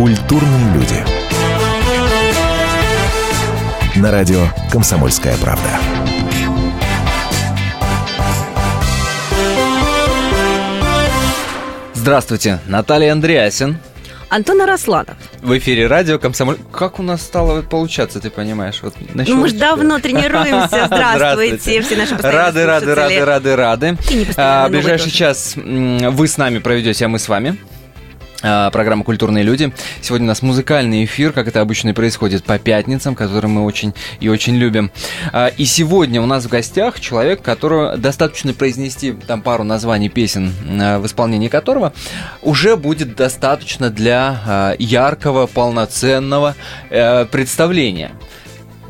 Культурные люди. На радио «Комсомольская правда». Здравствуйте, Наталья Андреасин. Антон Арасланов. В эфире радио «Комсомоль». Как у нас стало получаться, ты понимаешь? Вот ну, мы же давно тренируемся. Здравствуйте, все наши Рады, рады, рады, рады, рады. А, ближайший час вы с нами проведете, а мы с вами. А, программа «Культурные люди». Сегодня у нас музыкальный эфир, как это обычно и происходит по пятницам, который мы очень и очень любим. А, и сегодня у нас в гостях человек, которого достаточно произнести там пару названий песен, а, в исполнении которого уже будет достаточно для яркого, полноценного э, представления.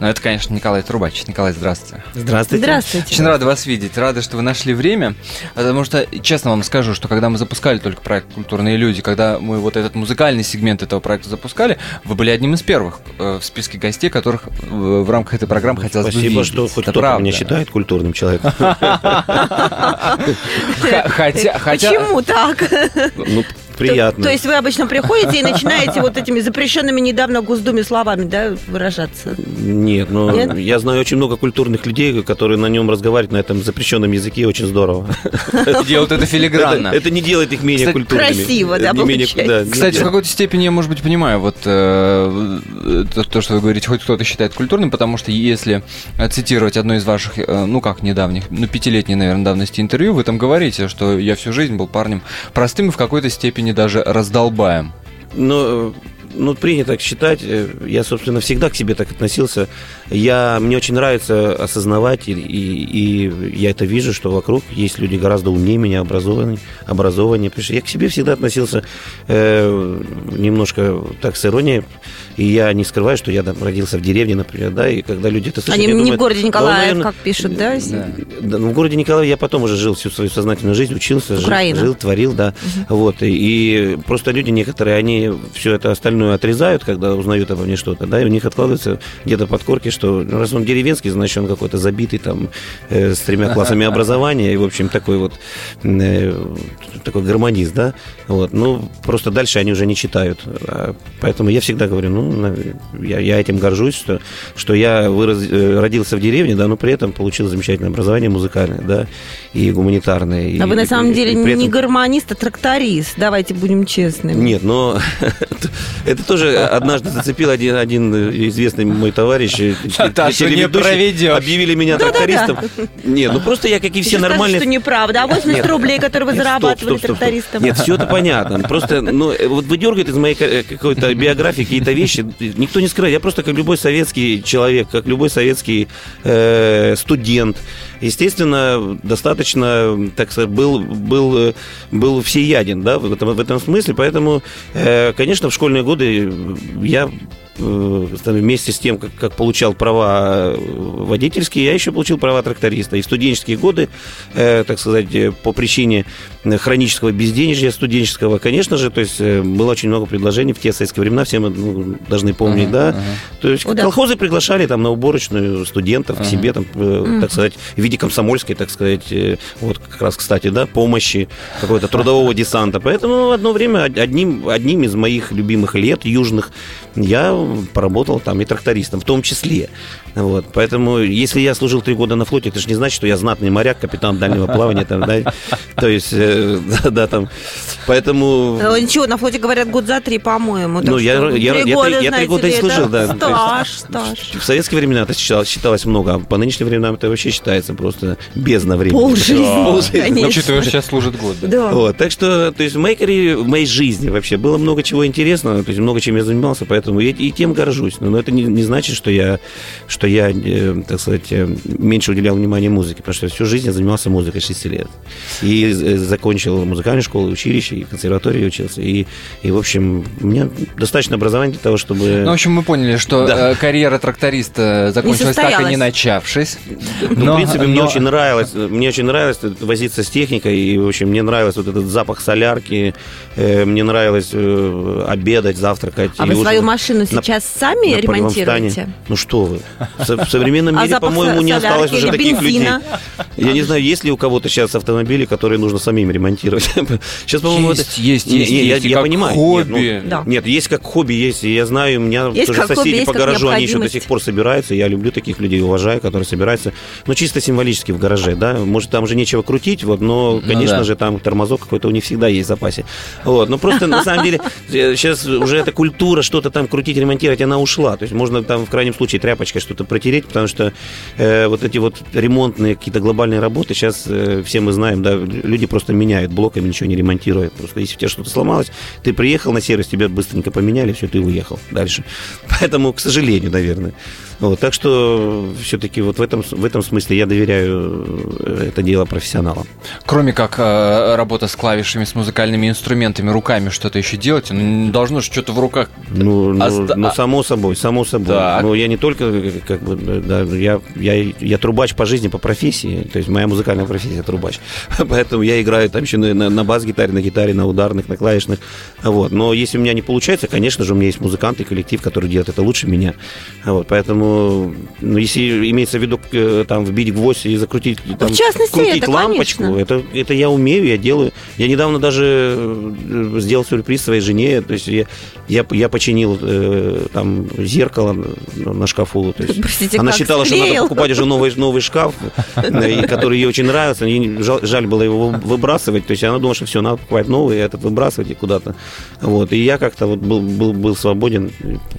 Ну, это, конечно, Николай Трубач. Николай, здравствуйте. Здравствуйте. Здравствуйте. Очень рад вас видеть. Рада, что вы нашли время. Потому что, честно вам скажу, что когда мы запускали только проект «Культурные люди», когда мы вот этот музыкальный сегмент этого проекта запускали, вы были одним из первых э, в списке гостей, которых в рамках этой программы хотелось Спасибо, бы видеть. Спасибо, что хоть кто-то меня считает культурным человеком. Хотя... Почему так? Приятно. То, то есть вы обычно приходите и начинаете вот этими запрещенными недавно в Госдуме словами, да, выражаться? Нет, ну Нет? я знаю очень много культурных людей, которые на нем разговаривают на этом запрещенном языке, очень здорово. Делают это филигранно. Это не делает их менее культурными. Красиво, да, получается. Кстати, в какой-то степени я, может быть, понимаю вот э, то, что вы говорите, хоть кто-то считает культурным, потому что если цитировать одно из ваших, э, ну как недавних, ну пятилетней, наверное, давности интервью, вы там говорите, что я всю жизнь был парнем простым и в какой-то степени не даже раздолбаем. Но ну, принято так считать. Я, собственно, всегда к себе так относился. Я, мне очень нравится осознавать, и, и, и я это вижу, что вокруг есть люди гораздо умнее меня, образованные, образованнее. Потому что я к себе всегда относился э, немножко так с иронией. И я не скрываю, что я там, родился в деревне, например, да, и когда люди это слышат... Они не думают, в городе Николаев, да, наверное, как пишут, да? Да. да? Ну, в городе Николаев я потом уже жил всю свою сознательную жизнь, учился, жил, жил, творил, да. Угу. Вот, и, и просто люди некоторые, они все это остальное отрезают, когда узнают обо мне что-то, да, и у них откладывается где-то под корки, что раз он деревенский, значит, он какой-то забитый там э, с тремя классами образования, и, в общем, такой вот э, такой гармонист, да, вот, ну, просто дальше они уже не читают, а, поэтому я всегда говорю, ну, я, я этим горжусь, что, что я вырос, э, родился в деревне, да, но при этом получил замечательное образование музыкальное, да, и гуманитарное. А и, вы на самом и, деле и не этом... гармонист, а тракторист, давайте будем честными. Нет, но Это тоже однажды зацепил один, один известный мой товарищ. Наташа, не проведешь. Объявили меня трактористом. Нет, ну просто я, как и все нормальные... что неправда. А 80 рублей, которые вы зарабатывали трактористом. Нет, все это понятно. Просто, ну, вот вы дергаете из моей какой-то биографии какие-то вещи. Никто не скрывает. Я просто как любой советский человек, как любой советский э, студент, естественно, достаточно, так сказать, был, был, был всеяден, да, в этом, в этом смысле. Поэтому, э, конечно, в школьные годы я Э, вместе с тем, как, как получал права водительские, я еще получил права тракториста. И студенческие годы, э, так сказать, э, по причине хронического безденежья студенческого, конечно же, то есть э, было очень много предложений в те советские времена, все мы ну, должны помнить, uh-huh, да. Uh-huh. То есть Куда? колхозы приглашали там на уборочную студентов uh-huh. к себе, там, э, uh-huh. так сказать, в виде комсомольской, так сказать, э, вот как раз, кстати, да, помощи, какого-то трудового десанта. Поэтому одно время одним, одним из моих любимых лет южных я поработал там и трактористом, в том числе. Вот, поэтому, если я служил три года на флоте, это же не значит, что я знатный моряк, капитан дальнего плавания, там, да, то есть, э, да, да, там, поэтому... Ну, ничего, на флоте говорят год за три, по-моему. Ну, я, я, я, года, я, три года и служил, да. Стаж, стаж. В советские времена это считалось, считалось много, а по нынешним временам это вообще считается просто бездна времени. Полжизни, да. Учитывая, что сейчас служит год. Да. да. Вот, так что, то есть, в мейкере, в моей жизни вообще было много чего интересного, то есть, много чем я занимался, поэтому и, и тем горжусь. Но, но это не, не значит, что я, что я, э, так сказать, э, меньше уделял внимания музыке, потому что всю жизнь я занимался музыкой 6 лет. И э, закончил музыкальную школу, училище, и консерваторию учился. И, и, в общем, у меня достаточно образования для того, чтобы... Ну, в общем, мы поняли, что да. карьера тракториста закончилась так и не начавшись. Ну, но, в принципе, но... мне очень нравилось, мне очень нравилось возиться с техникой, и, в общем, мне нравилось вот этот запах солярки, мне нравилось обедать, завтракать. А вы свою машину сейчас на, сами ремонтируете? Ну что вы? В современном а мире, по-моему, не осталось уже таких людей. Я не знаю, есть ли у кого-то сейчас автомобили, которые нужно самим ремонтировать. Сейчас, по-моему, есть, это... есть, есть, я, понимаю. Хобби. Нет, ну, нет, есть как хобби, есть. Я знаю, у меня тоже соседи по гаражу, они еще до сих пор собираются. Я люблю таких людей, уважаю, которые собираются. Ну, чисто символически в гараже, да. Может, там же нечего крутить, вот, но, ну конечно же, там тормозок какой-то у них всегда есть в запасе. Вот, но просто, на самом деле, сейчас уже эта культура что-то там крутить, ремонтировать, она ушла. То есть можно там в крайнем случае тряпочкой что-то протереть, потому что э, вот эти вот ремонтные какие-то глобальные работы, сейчас э, все мы знаем, да, люди просто меняют блоками, ничего не ремонтируют. Просто если у тебя что-то сломалось, ты приехал на сервис, тебя быстренько поменяли, все, ты уехал дальше. Поэтому, к сожалению, наверное. Вот, так что все-таки вот в этом, в этом смысле я доверяю э, это дело профессионалам. Кроме как э, работа с клавишами, с музыкальными инструментами, руками что-то еще делать, ну, должно что-то в руках. Ну, ну, Оста... ну, само собой, само собой. Так. Ну, я не только, э, как бы, да, я, я, я трубач по жизни, по профессии, то есть моя музыкальная профессия трубач. Поэтому я играю там еще на, на бас-гитаре, на гитаре, на ударных, на клавишных. Вот. Но если у меня не получается, конечно же, у меня есть музыканты, коллектив, который делает это лучше меня. Вот. Поэтому ну, если имеется в виду э, там вбить гвоздь и закрутить, там, в частности, крутить это, лампочку, это, это я умею, я делаю. Я недавно даже э, сделал сюрприз своей жене, то есть я, я, я починил э, там зеркало на шкафу. То есть Простите, она считала, склеил? что надо покупать уже новый, новый шкаф, э, который ей очень нравится, ей жаль, было его выбрасывать, то есть она думала, что все, надо покупать новый, этот выбрасывать и куда-то. Вот. И я как-то вот был, был, был свободен,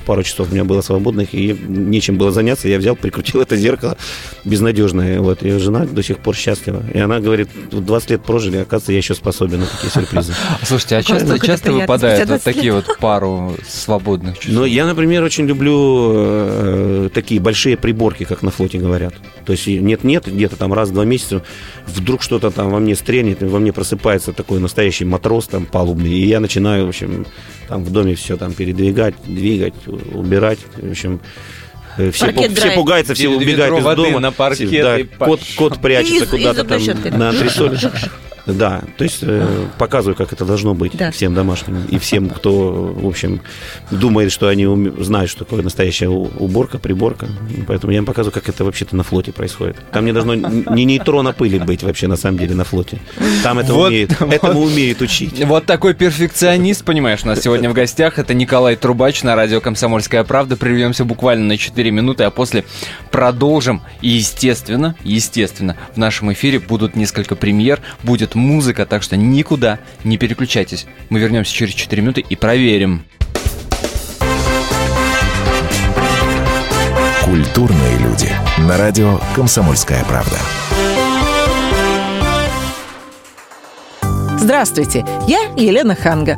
пару часов у меня было свободных, и нечем было заняться, я взял, прикрутил это зеркало безнадежное. Вот. Ее жена до сих пор счастлива. И она говорит, 20 лет прожили, оказывается, я еще способен на такие сюрпризы. Слушайте, а часто, часто выпадают вот такие вот пару свободных часов? Ну, я, например, очень люблю э, такие большие приборки, как на флоте говорят. То есть нет-нет, где-то там раз в два месяца вдруг что-то там во мне стрельнет, во мне просыпается такой настоящий матрос там палубный, и я начинаю, в общем, там в доме все там передвигать, двигать, убирать, в общем, Э, все, по, все пугаются, все убегают из дома. На паркет да, кот, кот прячется куда-то там на антресоле. Да, то есть э, показываю, как это должно быть да. всем домашним и всем, кто, в общем, думает, что они уме... знают, что такое настоящая уборка, приборка. Поэтому я им показываю, как это вообще-то на флоте происходит. Там не должно ни нейтрона пыли быть вообще на самом деле на флоте. Там это вот, умеют, вот, этому умеют учить. Вот такой перфекционист, понимаешь, у нас сегодня в гостях. Это Николай Трубач на радио «Комсомольская правда». Прервемся буквально на 4 минуты, а после продолжим. И, естественно, естественно, в нашем эфире будут несколько премьер, будет будет музыка, так что никуда не переключайтесь. Мы вернемся через 4 минуты и проверим. Культурные люди. На радио «Комсомольская правда». Здравствуйте, я Елена Ханга.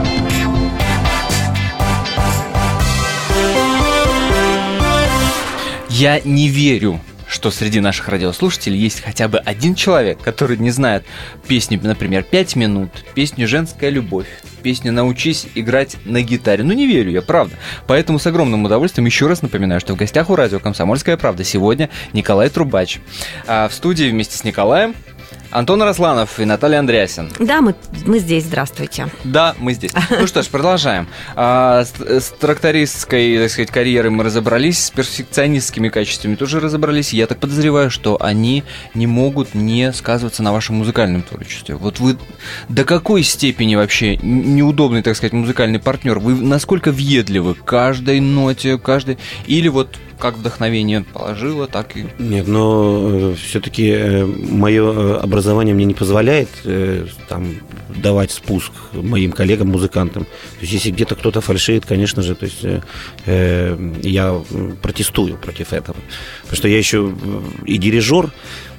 Я не верю, что среди наших радиослушателей есть хотя бы один человек, который не знает песню, например, «Пять минут», песню «Женская любовь», песню «Научись играть на гитаре». Ну, не верю я, правда. Поэтому с огромным удовольствием еще раз напоминаю, что в гостях у радио «Комсомольская правда» сегодня Николай Трубач. А в студии вместе с Николаем Антон Росланов и Наталья Андреасин. Да, мы, мы здесь, здравствуйте. Да, мы здесь. Ну что ж, продолжаем. А, с, с трактористской, так сказать, карьерой мы разобрались, с перфекционистскими качествами тоже разобрались. Я так подозреваю, что они не могут не сказываться на вашем музыкальном творчестве. Вот вы до какой степени вообще неудобный, так сказать, музыкальный партнер? Вы насколько въедливы каждой ноте, каждой... Или вот как вдохновение положило, так и... Нет, но э, все-таки э, мое э, образование мне не позволяет там давать спуск моим коллегам-музыкантам. То есть, если где-то кто-то фальшивит, конечно же, то есть я протестую против этого. Потому что я еще и дирижер,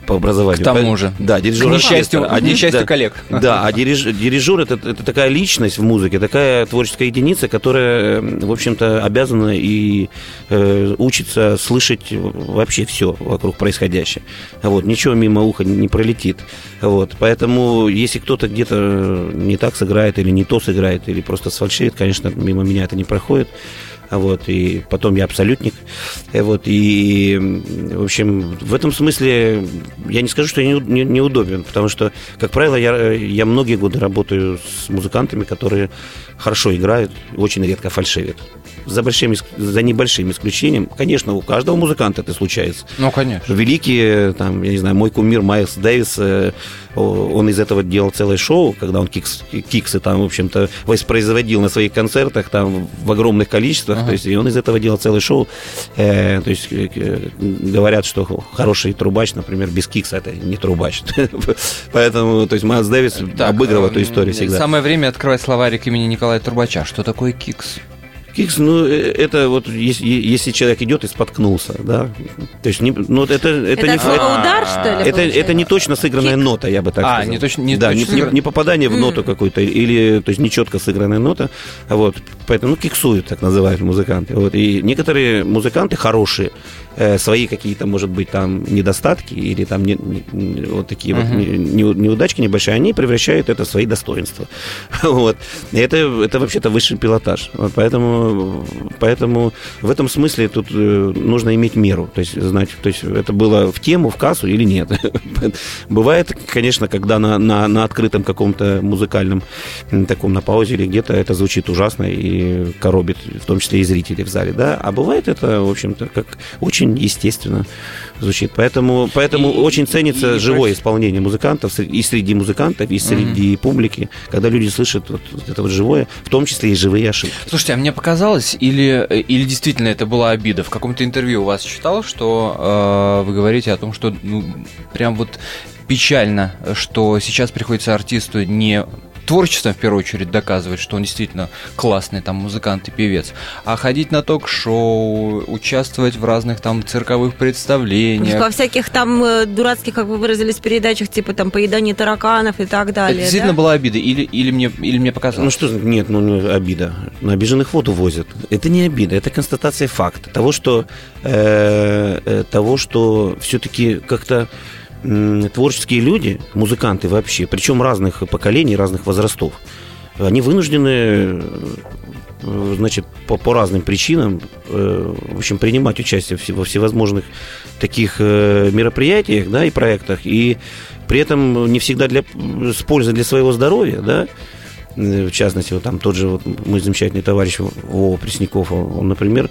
по образованию. К тому же. Да, дирижер. К несчастью, к несчастью да, коллег. Да, а дириж, дирижер это, это такая личность в музыке, такая творческая единица, которая, в общем-то, обязана и э, учится слышать вообще все вокруг происходящее. Вот, ничего мимо уха не пролетит. Вот, поэтому, если кто-то где-то не так сыграет или не то сыграет, или просто сфальшивит, конечно, мимо меня это не проходит. Вот, и потом я абсолютник. Э, вот, и, в общем, в этом смысле я не скажу, что я не, не, неудобен, потому что, как правило, я, я многие годы работаю с музыкантами, которые хорошо играют, очень редко фальшивят. За, большим, за небольшим исключением. Конечно, у каждого музыканта это случается. Ну, конечно. Великие, там, я не знаю, мой кумир Майлз Дэвис, э, он из этого делал целое шоу, когда он кикс, киксы там, в общем-то, воспроизводил на своих концертах там в огромных количествах. Ага. То есть, и он из этого делал целое шоу. Э, то есть, э, говорят, что хороший трубач, например, без кикса это не трубач. Поэтому, то есть, Майлз Дэвис так, обыгрывал эту историю всегда. Самое время открывать словарик имени Николая Трубача. Что такое кикс? Кикс, ну, э, это вот если, если человек идет и споткнулся, да. То есть, не, ну, это, это, это не... Это удар, что ли? Это, это не точно сыгранная Кик? нота, я бы так а, сказал. Не точно, не да, точно не, не, не попадание в ноту mm. какую-то, или, то есть, нечетко сыгранная нота. Вот, поэтому, ну, киксуют, так называют музыканты. Вот, и некоторые музыканты хорошие, э, свои какие-то, может быть, там недостатки или там не, не, вот такие uh-huh. вот не, не, неудачки небольшие, они превращают это в свои достоинства. вот. И это, это вообще-то высший пилотаж. Вот, поэтому Поэтому в этом смысле тут э, нужно иметь меру, то есть знать, то есть это было в тему, в кассу или нет. Бывает, конечно, когда на, на, на открытом каком-то музыкальном таком на паузе или где-то это звучит ужасно и коробит, в том числе и зрителей в зале, да, а бывает это, в общем-то, как очень естественно звучит. Поэтому, поэтому и, очень ценится и, живое и, исполнение музыкантов и среди музыкантов, и среди mm-hmm. публики, когда люди слышат вот, вот это вот живое, в том числе и живые ошибки. Слушайте, а мне показалось, или, или действительно это была обида? В каком-то интервью у вас читал, что э, вы говорите о том, что ну, прям вот печально, что сейчас приходится артисту не творчеством в первую очередь доказывать, что он действительно классный там музыкант и певец, а ходить на ток-шоу, участвовать в разных там цирковых представлениях. Во всяких там э, дурацких, как вы выразились, передачах, типа там поедание тараканов и так далее. Это действительно да? была обида или, или, мне, или мне показалось? Ну что, нет, ну не обида. На обиженных воду возят. Это не обида, это констатация факта. Того, что, э, э, того, что все-таки как-то творческие люди, музыканты вообще, причем разных поколений, разных возрастов, они вынуждены э, значит, по, по разным причинам, э, в общем, принимать участие во всевозможных таких э, мероприятиях, да, и проектах, и при этом не всегда для, с пользой для своего здоровья, да, в частности, вот там тот же вот мой замечательный товарищ Вова Пресняков, он, например,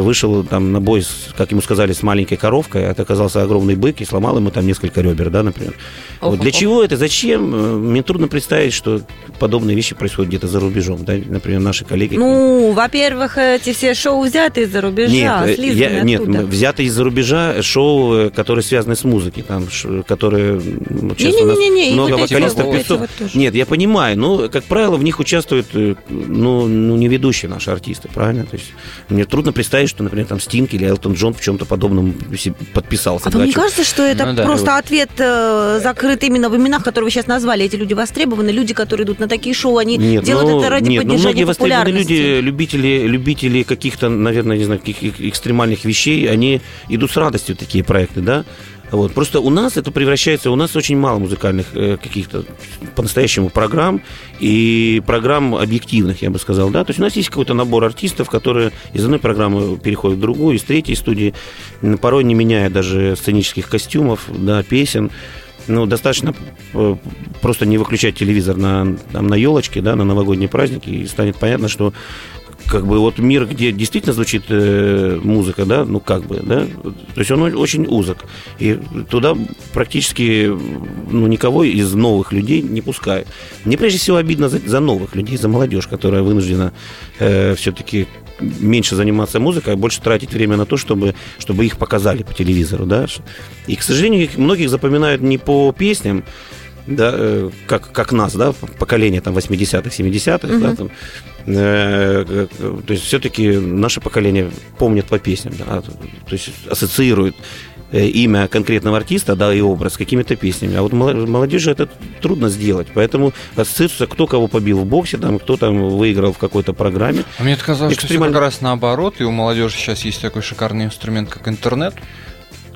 вышел там на бой, как ему сказали, с маленькой коровкой, а это оказался огромный бык и сломал ему там несколько ребер, да, например. Вот для чего это, зачем? Э, мне трудно представить, что подобные вещи происходят где-то за рубежом, да, например, наши коллеги. Ну, во-первых, эти все шоу взяты из-за рубежа, нет, э, я, нет, взяты из-за рубежа шоу, э, которые связаны с музыкой, там, которые сейчас не, у нас не, не, много вокалистов, певцов. Вот нет, я понимаю, но, как правило, в них участвуют, ну, ну не ведущие наши артисты, правильно? То есть мне трудно представить, представить, что, например, там Стинг или Элтон Джон в чем-то подобном подписался. А вам не кажется, что это ну, да. просто ответ э, закрыт именно в именах, которые вы сейчас назвали? Эти люди востребованы, люди, которые идут на такие шоу, они нет, делают ну, это ради нет, поддержания ну, многие востребованные люди, любители, любители каких-то, наверное, не знаю, каких экстремальных вещей, они идут с радостью в такие проекты, да? Вот. Просто у нас это превращается, у нас очень мало музыкальных э, каких-то по-настоящему программ и программ объективных, я бы сказал, да. То есть у нас есть какой-то набор артистов, которые из одной программы переходят в другую, из третьей студии, порой не меняя даже сценических костюмов, да, песен. Ну, достаточно э, просто не выключать телевизор на, там, на елочке, да, на новогодние праздники, и станет понятно, что как бы вот мир, где действительно звучит э, музыка, да, ну как бы, да, то есть он очень узок. И туда практически ну, никого из новых людей не пускают. Мне прежде всего обидно за, за новых людей, за молодежь, которая вынуждена э, все-таки меньше заниматься музыкой, а больше тратить время на то, чтобы, чтобы их показали по телевизору, да. И, к сожалению, многих запоминают не по песням, да, э, как, как нас, да, поколение там 80-х, 70-х, угу. да, там, э, то есть все-таки наше поколение помнит по песням, да, то есть ассоциирует Э, имя конкретного артиста, да, и образ какими-то песнями. А вот молодежи это трудно сделать. Поэтому ассоциируется, кто кого побил в боксе, там, кто там выиграл в какой-то программе. А мне казалось, Экстремаль... что все как раз наоборот, и у молодежи сейчас есть такой шикарный инструмент, как интернет.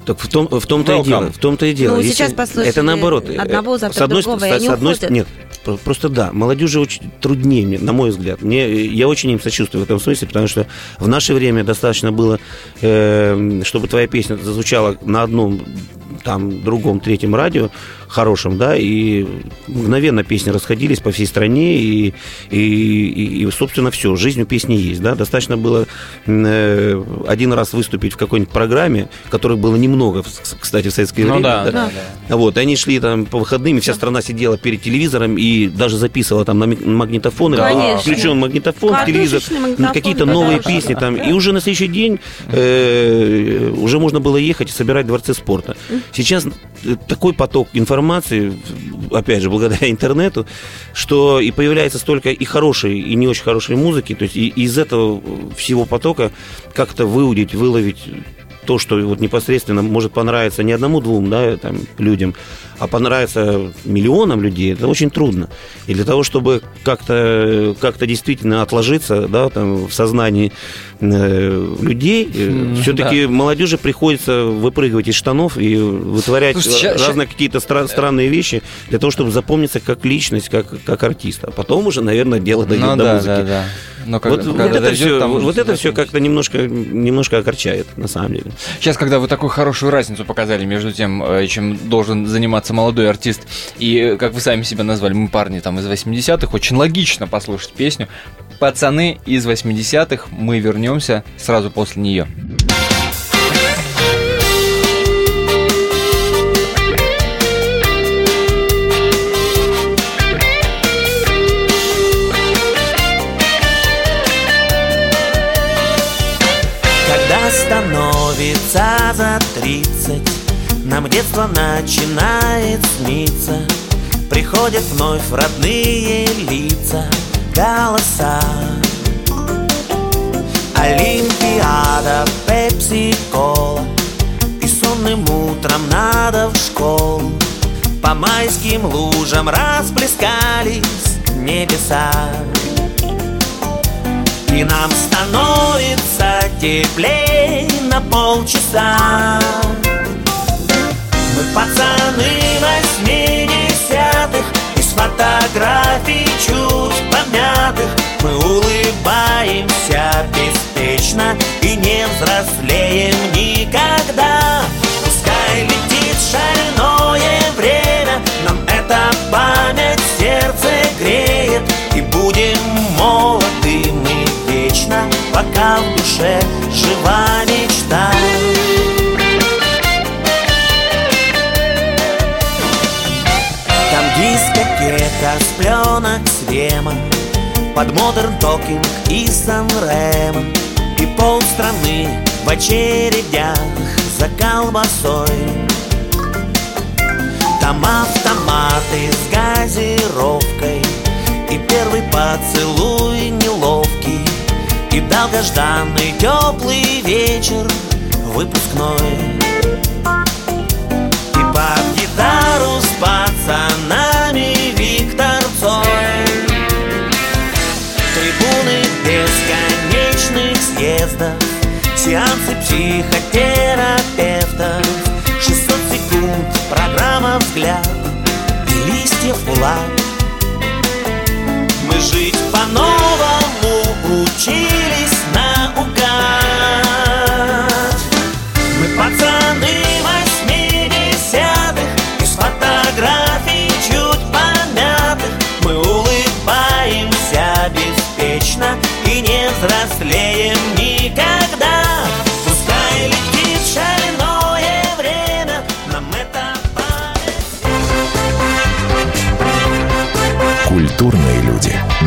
Так в том, в том-то и дело. В том-то и дело. Ну, сейчас послушайте это наоборот. Одного за с одной, другого, с, с одной, Нет, просто да, молодежи очень труднее, на мой взгляд. Мне, я очень им сочувствую в этом смысле, потому что в наше время достаточно было, э, чтобы твоя песня зазвучала на одном там другом, третьем радио, хорошем, да, и мгновенно песни расходились по всей стране, и, и, и, и собственно, все, жизнь у песни есть, да, достаточно было э, один раз выступить в какой-нибудь программе, которых было немного, кстати, в советское ну, время, да, да, да, да. вот, и они шли там по выходным, и вся страна сидела перед телевизором и даже записывала там на магнитофон, включен магнитофон, телевизор, какие-то новые песни там, и уже на следующий день э, уже можно было ехать и собирать дворцы спорта. Сейчас такой поток информации, опять же, благодаря интернету, что и появляется столько и хорошей, и не очень хорошей музыки, то есть и из этого всего потока как-то выудить, выловить то, что вот непосредственно может понравиться не одному-двум да, там, людям, а понравится миллионам людей, это очень трудно. И для того, чтобы как-то как действительно отложиться да, там, в сознании э, людей, mm, все-таки да. молодежи приходится выпрыгивать из штанов и вытворять Слушайте, разные какие-то стра- странные вещи для того, чтобы запомниться как личность, как, как артиста. А потом уже, наверное, дело дойдет ну, до да, музыки. Да, да. Но как, вот, когда вот это все, там вот это все как-то немножко, немножко огорчает, на самом деле. Сейчас, когда вы такую хорошую разницу показали между тем, э, чем должен заниматься молодой артист, и, э, как вы сами себя назвали, мы парни там из 80-х, очень логично послушать песню «Пацаны из 80-х», мы вернемся сразу после нее. становится за тридцать Нам детство начинает сниться. Приходят вновь родные лица, голоса. Олимпиада, пепси-кола И сонным утром надо в школу. По майским лужам расплескались небеса. И нам становится теплей на полчаса Мы пацаны восьмидесятых Из фотографий чуть помятых. Мы улыбаемся беспечно И не взрослеем никогда свема, под модерн токинг и санрема, и полстраны в очередях за колбасой. Там автоматы с газировкой. И первый поцелуй неловкий. И долгожданный теплый вечер выпускной. И под гитару с пацанами съездов Сеансы психотерапевтов. 600 секунд, программа «Взгляд» И листьев флаг Мы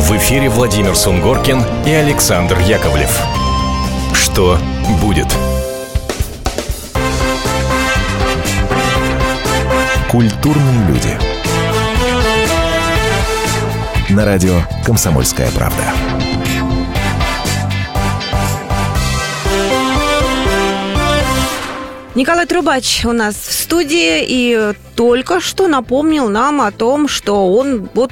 В эфире Владимир Сунгоркин и Александр Яковлев. Что будет? Культурные люди. На радио «Комсомольская правда». Николай Трубач у нас в студии и только что напомнил нам о том, что он вот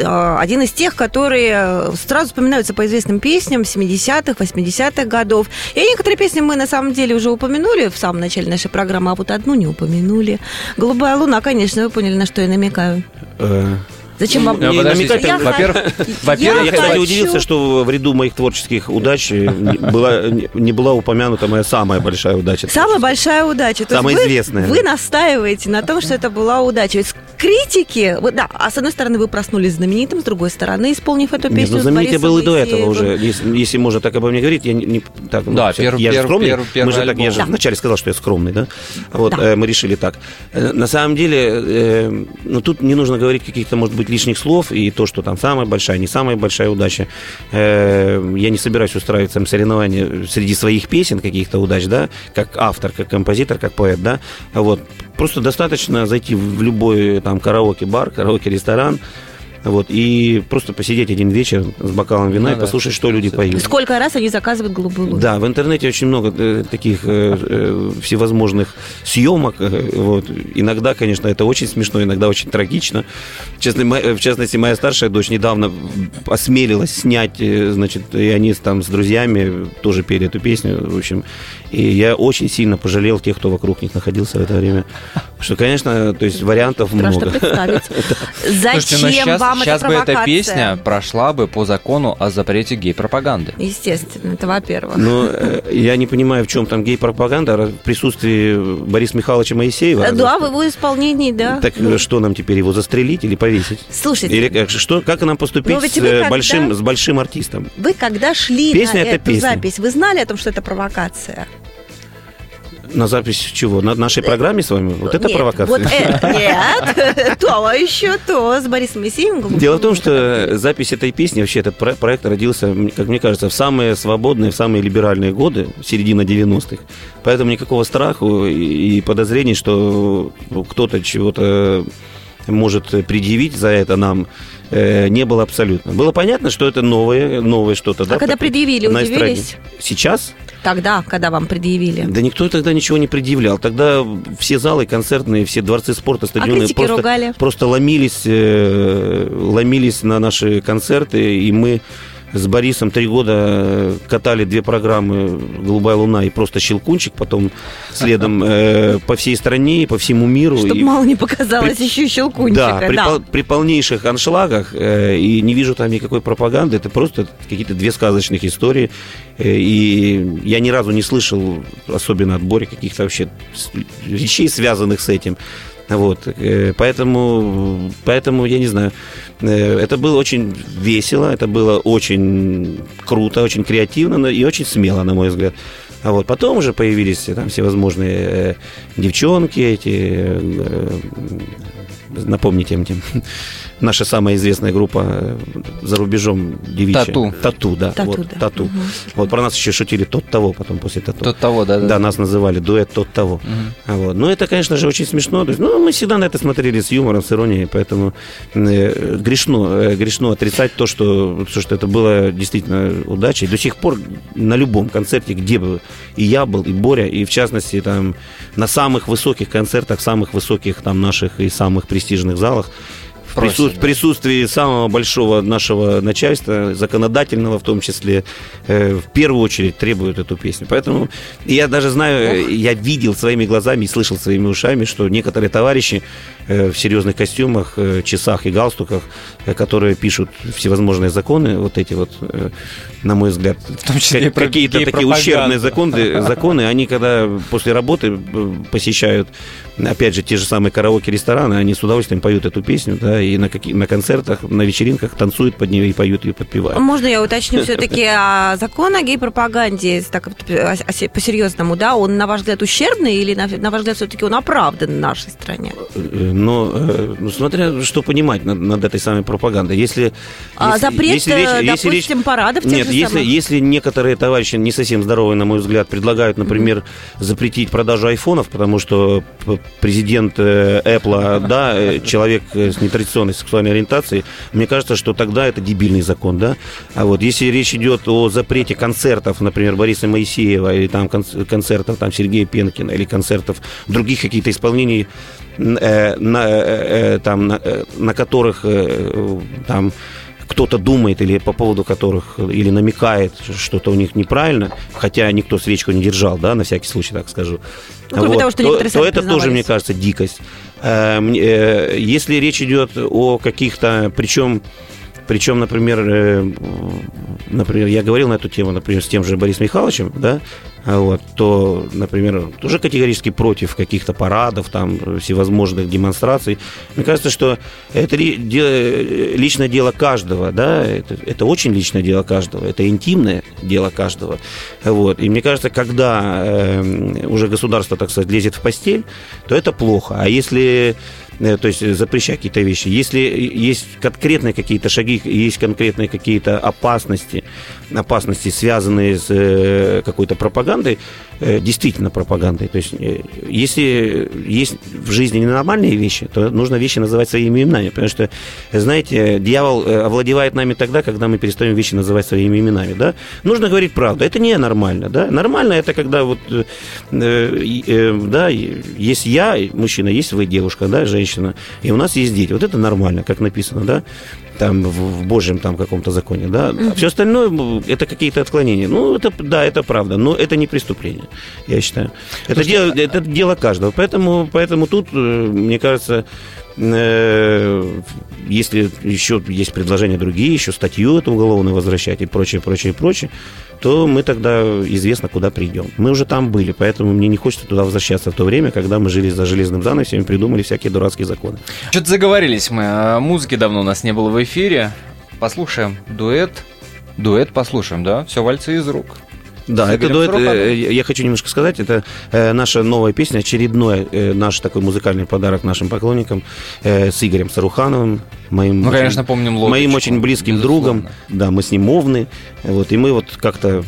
один из тех, которые сразу вспоминаются по известным песням 70-х, 80-х годов. И некоторые песни мы на самом деле уже упомянули в самом начале нашей программы, а вот одну не упомянули. «Голубая луна», конечно, вы поняли, на что я намекаю. Э, Зачем вам не намекать? Во-первых, во-первых, я, кстати, удивился, что в ряду моих творческих удач была, не была упомянута моя самая большая удача. Самая большая удача. То самая известная. Вы, вы настаиваете на том, что это была удача. критики, вы, да, а с одной стороны вы проснулись знаменитым, с другой стороны, исполнив эту песню. Нет, ну, знаменитый был и до этого уже. Если, если можно так обо мне говорить, я не, не так. Ну, да, первый, я же скромный. Первый, первый мы же так, я же да. вначале сказал, что я скромный, да. Вот да. Э, мы решили так. Э, на самом деле, э, ну тут не нужно говорить каких-то, может быть, лишних слов и то, что там самая большая, не самая большая удача. Э, я не собираюсь устраивать там соревнования среди своих песен каких-то удач, да, как автор, как композитор, как поэт, да. Вот. Просто достаточно зайти в любой там караоке-бар, караоке-ресторан, вот, и просто посидеть один вечер с бокалом вина ну, и да. послушать, что люди поют. Сколько раз они заказывают голубую луну? Да, в интернете очень много э, таких э, э, всевозможных съемок. Вот. Иногда, конечно, это очень смешно, иногда очень трагично. Честно, в частности, моя старшая дочь недавно осмелилась снять, значит, и они там с друзьями тоже пели эту песню. В общем, и я очень сильно пожалел тех, кто вокруг них находился в это время. Что, конечно, то есть вариантов Страшно много. представить. Зачем ну вам сейчас бы эта песня прошла бы по закону о запрете гей-пропаганды. Естественно, это во-первых. Ну, э, я не понимаю, в чем там гей-пропаганда в присутствии Бориса Михайловича Моисеева. Да, в его исполнении, да. Так ну. что нам теперь, его застрелить или повесить? Слушайте. Или что, как нам поступить с, э, большим, с большим артистом? Вы когда шли песня на эту песня. запись, вы знали о том, что это провокация? На запись чего? На нашей программе с вами? Вот это нет, провокация? Вот это, нет, то еще то с Борисом Моисеевым. Дело в том, что запись этой песни, вообще этот проект родился, как мне кажется, в самые свободные, в самые либеральные годы, середина 90-х. Поэтому никакого страха и подозрений, что кто-то чего-то может предъявить за это нам, э, не было абсолютно. Было понятно, что это новое, новое что-то. А да, когда предъявили, удивились? Сейчас? Тогда, когда вам предъявили? Да никто тогда ничего не предъявлял. Тогда все залы концертные, все дворцы спорта, стадионы а просто, ругали? просто ломились, э, ломились на наши концерты, и мы с Борисом три года э, катали две программы «Голубая луна» и просто «Щелкунчик», потом следом э, по всей стране и по всему миру. Чтобы и... мало не показалось при... еще «Щелкунчика». Да, при, да. Пол... при полнейших аншлагах, э, и не вижу там никакой пропаганды, это просто какие-то две сказочных истории, э, и я ни разу не слышал, особенно от Бори, каких-то вообще вещей, связанных с этим. Вот, э, поэтому, поэтому, я не знаю, э, это было очень весело, это было очень круто, очень креативно и очень смело, на мой взгляд. А вот потом уже появились там всевозможные э, девчонки эти, напомните им, наша самая известная группа э, за рубежом девичья. Тату. Тату, да. Тату, вот, да. тату. Угу. Вот про нас еще шутили тот того, потом после тату. Тот того, да. Да, да нас называли дуэт тот того. Угу. Вот. Но это, конечно же, очень смешно. То есть, ну, мы всегда на это смотрели с юмором, с иронией, поэтому э, грешно, э, грешно отрицать то, что, что это было действительно удачей. До сих пор на любом концерте, где бы и я был, и Боря, и в частности там на самых высоких концертах, самых высоких там наших и самых престижных залах, в прису- присутствии самого большого нашего начальства, законодательного в том числе, э, в первую очередь требуют эту песню. Поэтому я даже знаю, Ох. я видел своими глазами и слышал своими ушами, что некоторые товарищи э, в серьезных костюмах, э, часах и галстуках, э, которые пишут всевозможные законы, вот эти вот, э, на мой взгляд, какие-то такие ущербные законы, законы, они когда после работы э, посещают, опять же, те же самые караоке-рестораны, они с удовольствием поют эту песню, да, и на, каких, на концертах, на вечеринках танцуют под нее и поют ее, подпевают. Можно я уточню все-таки а закон о гей-пропаганде, так по-серьезному, да, он, на ваш взгляд, ущербный или, на, на ваш взгляд, все-таки он оправдан в нашей стране? Но, ну, смотря что понимать над, над этой самой пропагандой. Если, а если, запрет, если речь, допустим, если речь, парадов Нет, если, самых? если некоторые товарищи не совсем здоровые, на мой взгляд, предлагают, например, mm-hmm. запретить продажу айфонов, потому что президент Apple, да, человек с нетрадиционной сексуальной ориентацией, мне кажется, что тогда это дебильный закон, да. А вот если речь идет о запрете концертов, например, Бориса Моисеева, или там концертов там, Сергея Пенкина, или концертов других каких-то исполнений, э, на, э, там, на, на которых э, там кто-то думает или по поводу которых или намекает, что-то у них неправильно, хотя никто свечку не держал, да, на всякий случай так скажу. Ну, вот, того, что то, то это тоже, мне кажется, дикость. Если речь идет о каких-то, причем причем, например, э, например, я говорил на эту тему, например, с тем же Борисом Михайловичем, да, вот, то, например, тоже категорически против каких-то парадов, там, всевозможных демонстраций. Мне кажется, что это личное дело каждого, да, это, это очень личное дело каждого, это интимное дело каждого. Вот. И мне кажется, когда э, уже государство, так сказать, лезет в постель, то это плохо. А если то есть запрещать какие-то вещи. Если есть конкретные какие-то шаги, есть конкретные какие-то опасности, опасности, связанные с э, какой-то пропагандой, э, действительно пропагандой. То есть если есть в жизни ненормальные вещи, то нужно вещи называть своими именами. Потому что, знаете, дьявол овладевает нами тогда, когда мы перестаем вещи называть своими именами. Да? Нужно говорить правду. Это не нормально. Да? Нормально это когда вот, да, есть я, мужчина, есть вы, девушка, да, женщина, и у нас есть дети. Вот это нормально, как написано, да, там в, в Божьем там каком-то законе, да. А все остальное это какие-то отклонения. Ну, это, да, это правда, но это не преступление, я считаю. Это, дело, это дело каждого. Поэтому, поэтому тут, э, мне кажется, э, если еще есть предложения другие, еще статью эту уголовную возвращать и прочее, прочее, прочее, то мы тогда известно, куда придем. Мы уже там были, поэтому мне не хочется туда возвращаться в то время, когда мы жили за железным занавесем и придумали всякие дурацкие законы. Что-то заговорились мы. А музыки давно у нас не было в эфире. Послушаем дуэт. Дуэт послушаем, да? Все вальцы из рук. Да, это дуэт, э, я хочу немножко сказать, это э, наша новая песня, очередной э, наш такой музыкальный подарок нашим поклонникам с Игорем Сарухановым, моим, ну, очень, конечно, помним лодочку, моим очень близким безусловно. другом. Да, мы с ним овны, вот, и мы вот как-то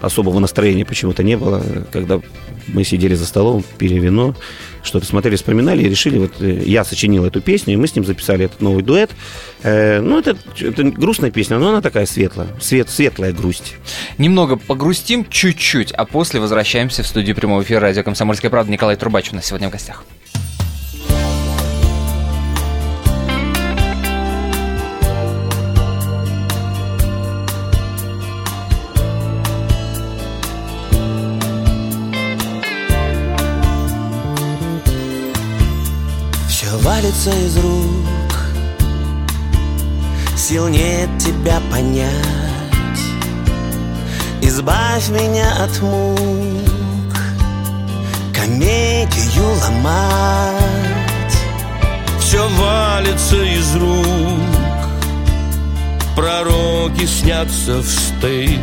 особого настроения почему-то не было, когда мы сидели за столом, пили вино, что-то смотрели, вспоминали и решили, вот э, я сочинил эту песню, и мы с ним записали этот новый дуэт. Э, ну, это, это грустная песня, но она такая светлая, свет, светлая грусть. Немного погрустим, чуть-чуть, а после возвращаемся в студию прямого эфира радио «Комсомольская правда». Николай Трубач у нас сегодня в гостях. Валится из рук. Сил нет тебя понять. Избавь меня от мук. Комедию ломать. Все валится из рук. Пророки снятся в стык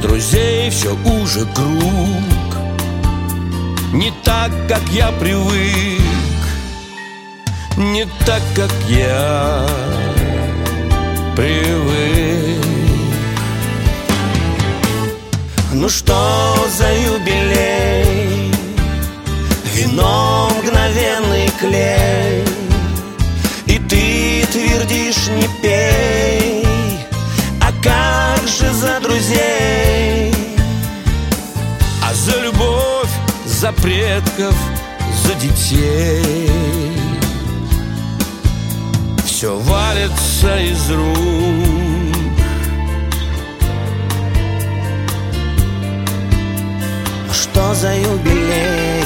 Друзей все уже круг. Не так, как я привык не так, как я привык. Ну что за юбилей? Вино мгновенный клей И ты твердишь не пей А как же за друзей? А за любовь, за предков, за детей все валится из рук. Что за юбилей?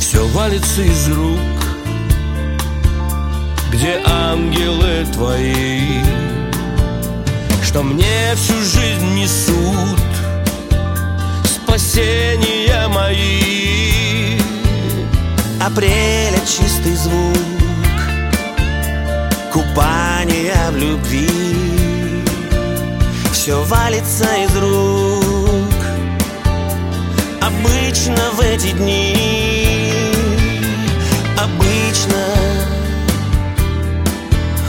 Все валится из рук, где ангелы твои, что мне всю жизнь несут спасения мои. Апреля чистый звук Купания в любви Все валится из рук Обычно в эти дни Обычно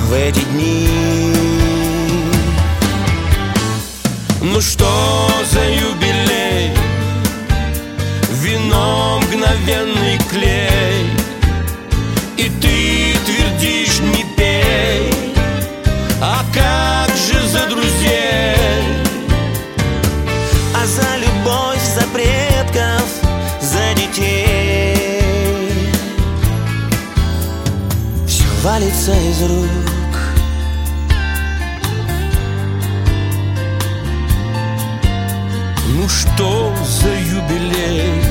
в эти дни Ну что за юбилей? Вино мгновенный клей И ты твердишь не пей А как же за друзей? А за любовь, за предков, за детей Все валится из рук Ну что за юбилей?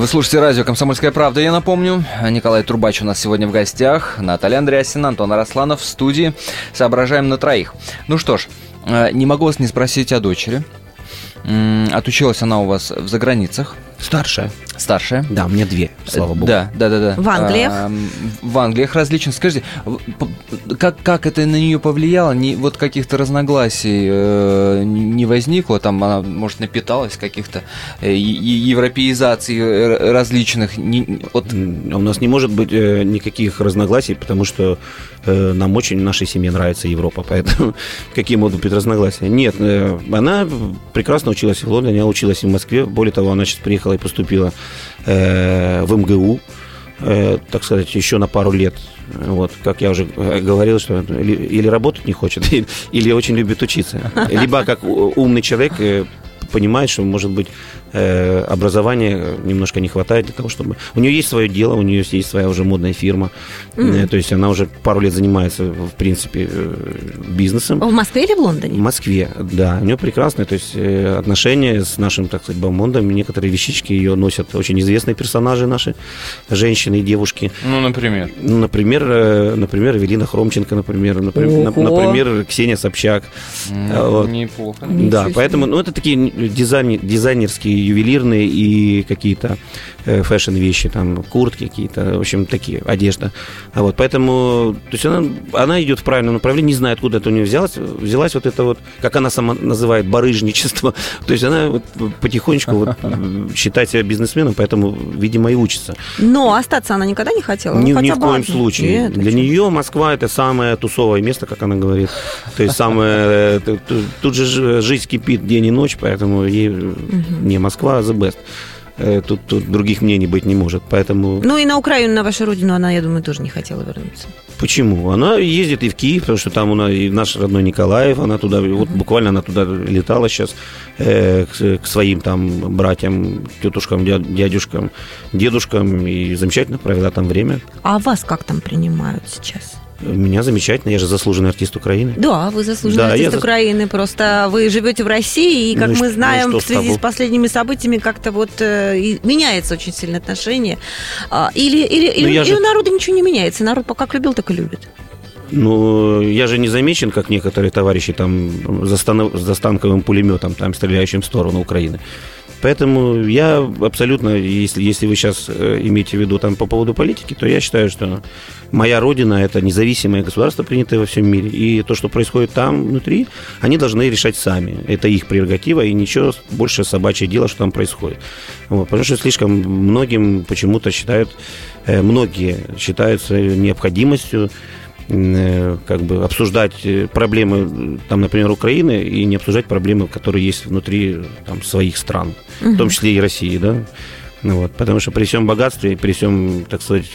Вы слушаете радио «Комсомольская правда», я напомню. Николай Трубач у нас сегодня в гостях. Наталья Андреасина, Антон Арасланов в студии. Соображаем на троих. Ну что ж, э, не могу вас не спросить о дочери. Отучилась она у вас в заграницах. Старшая. Старшая. Да, мне две, слава богу. Да, да, да, да. В Англиях? А, в Англиях различно. Скажите, как, как это на нее повлияло? Не, вот каких-то разногласий э, не возникло? Там она, может, напиталась каких-то э, европеизаций э, различных? Не- вот, М, У нас не может быть э, никаких разногласий, потому что э, нам очень, нашей семье нравится Европа, поэтому какие могут быть разногласия? Нет, э, она прекрасно училась в Лондоне, она училась и в Москве, более того, она сейчас приехала и поступила э, в МГУ, э, так сказать, еще на пару лет. Вот, как я уже э, говорил, что или, работать не хочет, или, очень любит учиться. Либо как умный человек э, понимает, что, может быть, образования немножко не хватает для того, чтобы... У нее есть свое дело, у нее есть своя уже модная фирма. Э, То есть она уже пару лет занимается, в принципе, э, бизнесом. В Москве или в В Лондоне? Москве, да. У нее прекрасные, то есть э, отношения с нашим, так сказать, бомондом. Некоторые вещички ее носят очень известные персонажи наши, женщины и девушки. ну, например. Ну, например, э, например, Эвелина Хромченко, например, например, Ого. например, Ксения Собчак. А, вот. Неплохо. Да, поэтому, ну, это такие дизайн, дизайнерские, ювелирные и какие-то э, фэшн-вещи, там, куртки какие-то, в общем, такие, одежда. А вот, поэтому, то есть она, она идет в правильном направлении, не знаю, откуда это у нее взялось, взялась вот это вот, как она сама называет, барыжничество. То есть она вот потихонечку вот считает себя бизнесменом, поэтому, видимо, и учится. Но остаться она никогда не хотела? Ну, Ни, ни в бы коем случае. Нет, Для нее Москва это самое тусовое место, как она говорит. То есть самое... э, Тут же жизнь кипит день и ночь, поэтому ей не Москва, а the best. Э, Тут, тут других мнений быть не может. Поэтому. Ну и на Украину, на вашу родину, она, я думаю, тоже не хотела вернуться. почему? Она ездит и в Киев, потому что там у нас и наш родной Николаев, она туда, вот буквально она туда летала сейчас э, к, к своим там братьям, тетушкам, дя- дядюшкам, дедушкам и замечательно провела там время. А вас как там принимают сейчас? Меня замечательно, я же заслуженный артист Украины. Да, вы заслуженный Да, артист я Украины, просто вы живете в России, и, как Ну мы ш- знаем, ну в с связи того? с последними событиями как-то вот э, меняется очень сильно отношение. А, Или, или, или, Ну, я или же- у народа ничего не меняется, народ пока как любил, так и любит. Ну, я же не замечен, как некоторые товарищи там за, стано- за станковым пулеметом, там, стреляющим в сторону Украины. Поэтому я абсолютно, если, если вы сейчас э, имеете в виду там по поводу политики, то я считаю, что моя родина – это независимое государство, принятое во всем мире. И то, что происходит там внутри, они должны решать сами. Это их прерогатива, и ничего больше собачье дело, что там происходит. Вот, потому что слишком многим почему-то считают, э, многие считают своей необходимостью как бы обсуждать э, проблемы, там, например, Украины, и не обсуждать проблемы, которые есть внутри там, своих стран, угу. в том числе и России, да. Ну, вот, потому что при всем богатстве, при всем, так сказать,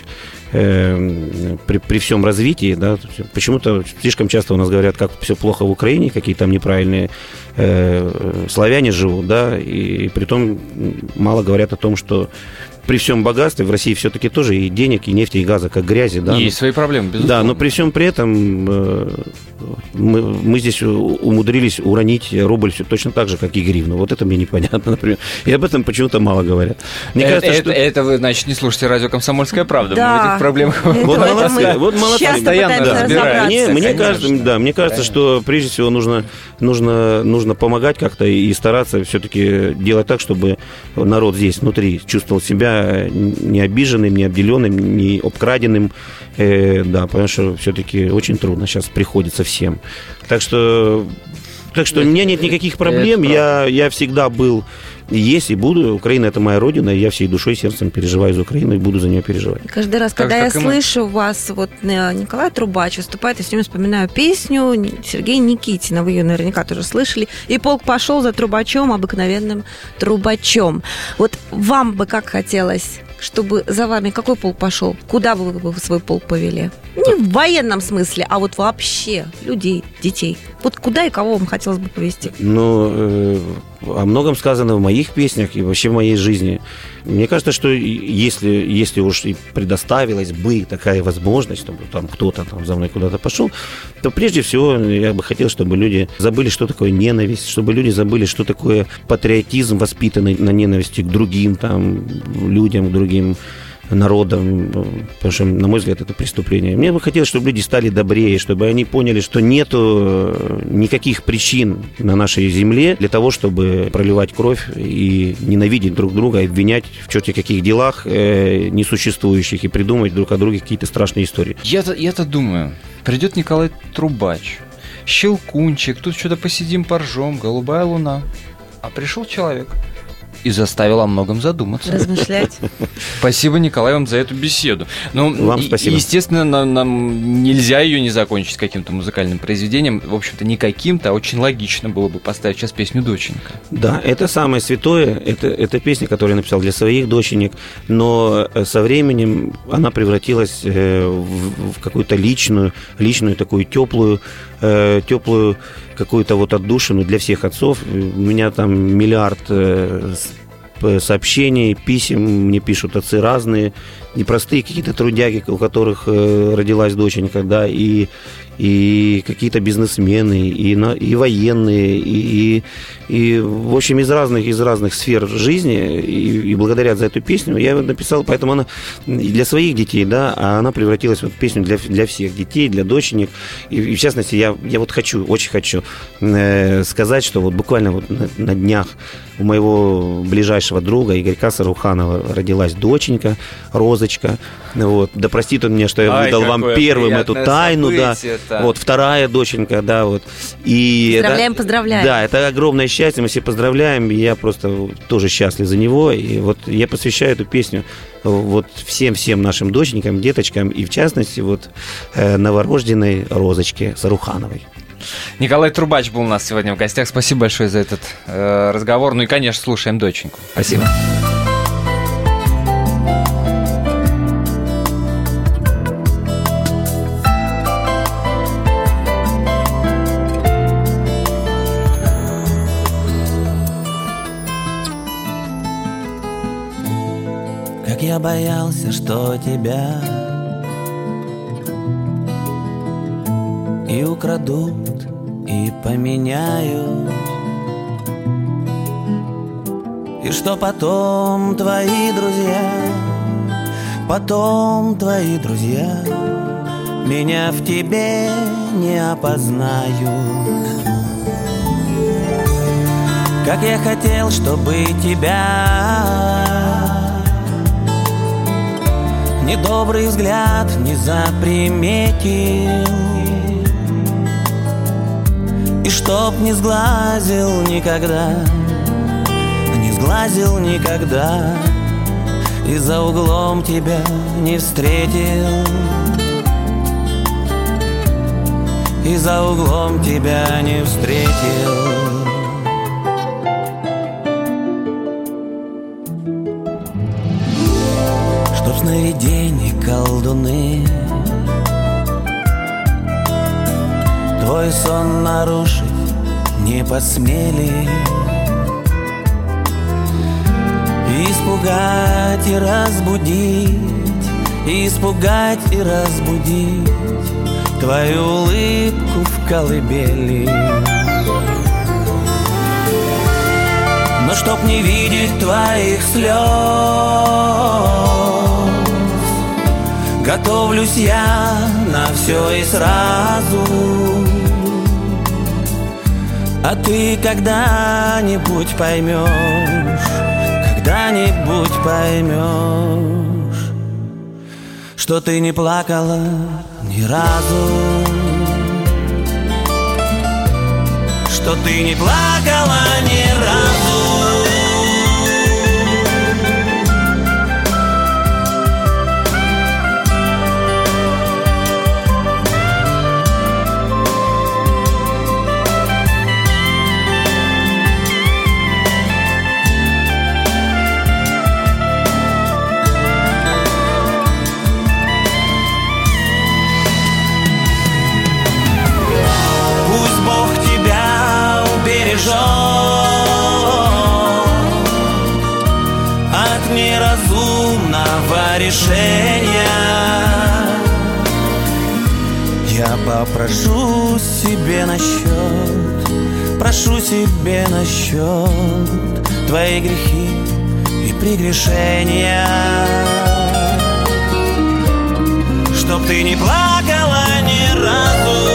э, при, при всем развитии, да, почему-то слишком часто у нас говорят, как все плохо в Украине, какие там неправильные э, славяне живут, да, и, и при том мало говорят о том, что при всем богатстве в России все-таки тоже и денег, и нефти, и газа, как грязи. Да? Есть свои проблемы, безусловно. Да, но при всем при этом э, мы, мы здесь умудрились уронить рубль все точно так же, как и гривну. Вот это мне непонятно, например. И об этом почему-то мало говорят. Мне это, кажется, это, что... это вы, значит, не слушаете радио «Комсомольская правда». Да. Мы в этих проблемах... Вот молодцы, вот молодцы. Постоянно разбираемся. Мне, мне кажется, да, мне кажется, что прежде всего нужно, нужно, нужно помогать как-то и стараться все-таки делать так, чтобы народ здесь внутри чувствовал себя не обиженным, не обделенным, не обкраденным. Э, да, потому что все-таки очень трудно сейчас приходится всем. Так что так что у меня нет никаких проблем. Я, я всегда был, есть и буду. Украина – это моя родина, и я всей душой и сердцем переживаю за Украину и буду за нее переживать. Каждый раз, так когда я слышу вас, вот э, Николай Трубач выступает, я все время вспоминаю песню Сергея Никитина. Вы ее наверняка тоже слышали. И полк пошел за трубачом, обыкновенным трубачом. Вот вам бы как хотелось чтобы за вами какой полк пошел? Куда вы бы свой полк повели? Не в военном смысле, а вот вообще людей, детей. Вот куда и кого вам хотелось бы повести? Ну, э, о многом сказано в моих песнях и вообще в моей жизни. Мне кажется, что если, если уж и предоставилась бы такая возможность, чтобы там кто-то там за мной куда-то пошел, то прежде всего я бы хотел, чтобы люди забыли, что такое ненависть, чтобы люди забыли, что такое патриотизм, воспитанный на ненависти к другим там людям, к другим народом, потому что, на мой взгляд, это преступление. Мне бы хотелось, чтобы люди стали добрее, чтобы они поняли, что нету э, никаких причин на нашей земле для того, чтобы проливать кровь и ненавидеть друг друга, обвинять в черте каких делах э, несуществующих и придумать друг о друге какие-то страшные истории. Я-то, я-то думаю, придет Николай Трубач, Щелкунчик, тут что-то посидим, поржем, голубая луна. А пришел человек – и заставил о многом задуматься. Размышлять. Спасибо, Николай, вам за эту беседу. Ну, вам спасибо. Естественно, нам, нам нельзя ее не закончить каким-то музыкальным произведением. В общем-то, не каким-то, а очень логично было бы поставить сейчас песню «Доченька». Да, это самое святое. Это, это песня, которую я написал для своих доченек. Но э, со временем она превратилась э, в, в какую-то личную, личную такую теплую, э, теплую какую-то вот отдушину для всех отцов. У меня там миллиард э, сообщений, писем мне пишут отцы разные, непростые какие-то трудяги, у которых э, родилась доченька, да, и и какие-то бизнесмены, и, на, и военные, и, и, и, в общем, из разных, из разных сфер жизни, и, и благодаря за эту песню я написал, поэтому она для своих детей, да, а она превратилась в песню для, для всех детей, для доченек, и, и в частности, я, я вот хочу, очень хочу э, сказать, что вот буквально вот на, на днях у моего ближайшего друга Игорька Саруханова родилась доченька, Розочка, вот, да простит он меня, что я Ай, выдал вам первым эту тайну, да. Вот вторая доченька, да, вот. И поздравляем, это, поздравляем. Да, это огромное счастье, мы все поздравляем, я просто тоже счастлив за него, и вот я посвящаю эту песню вот всем-всем нашим доченькам, деточкам, и в частности вот э, новорожденной Розочке Сарухановой. Николай Трубач был у нас сегодня в гостях. Спасибо большое за этот э, разговор. Ну и, конечно, слушаем доченьку. Спасибо. Я боялся, что тебя И украдут, и поменяют. И что потом твои друзья Потом твои друзья Меня в тебе не опознают. Как я хотел, чтобы тебя Недобрый взгляд не заприметил. И чтоб не сглазил никогда Не сглазил никогда И за углом тебя не встретил. И за углом тебя не встретил сновидений колдуны. Твой сон нарушить не посмели. Испугать и разбудить Испугать и разбудить Твою улыбку в колыбели. Но чтоб не видеть твоих слез Готовлюсь я на все и сразу. А ты когда-нибудь поймешь Когда-нибудь поймешь Что ты не плакала ни разу. Что ты не плакала решения. Я попрошу себе на счет Прошу себе на счет Твои грехи и прегрешения. Чтоб ты не плакала ни разу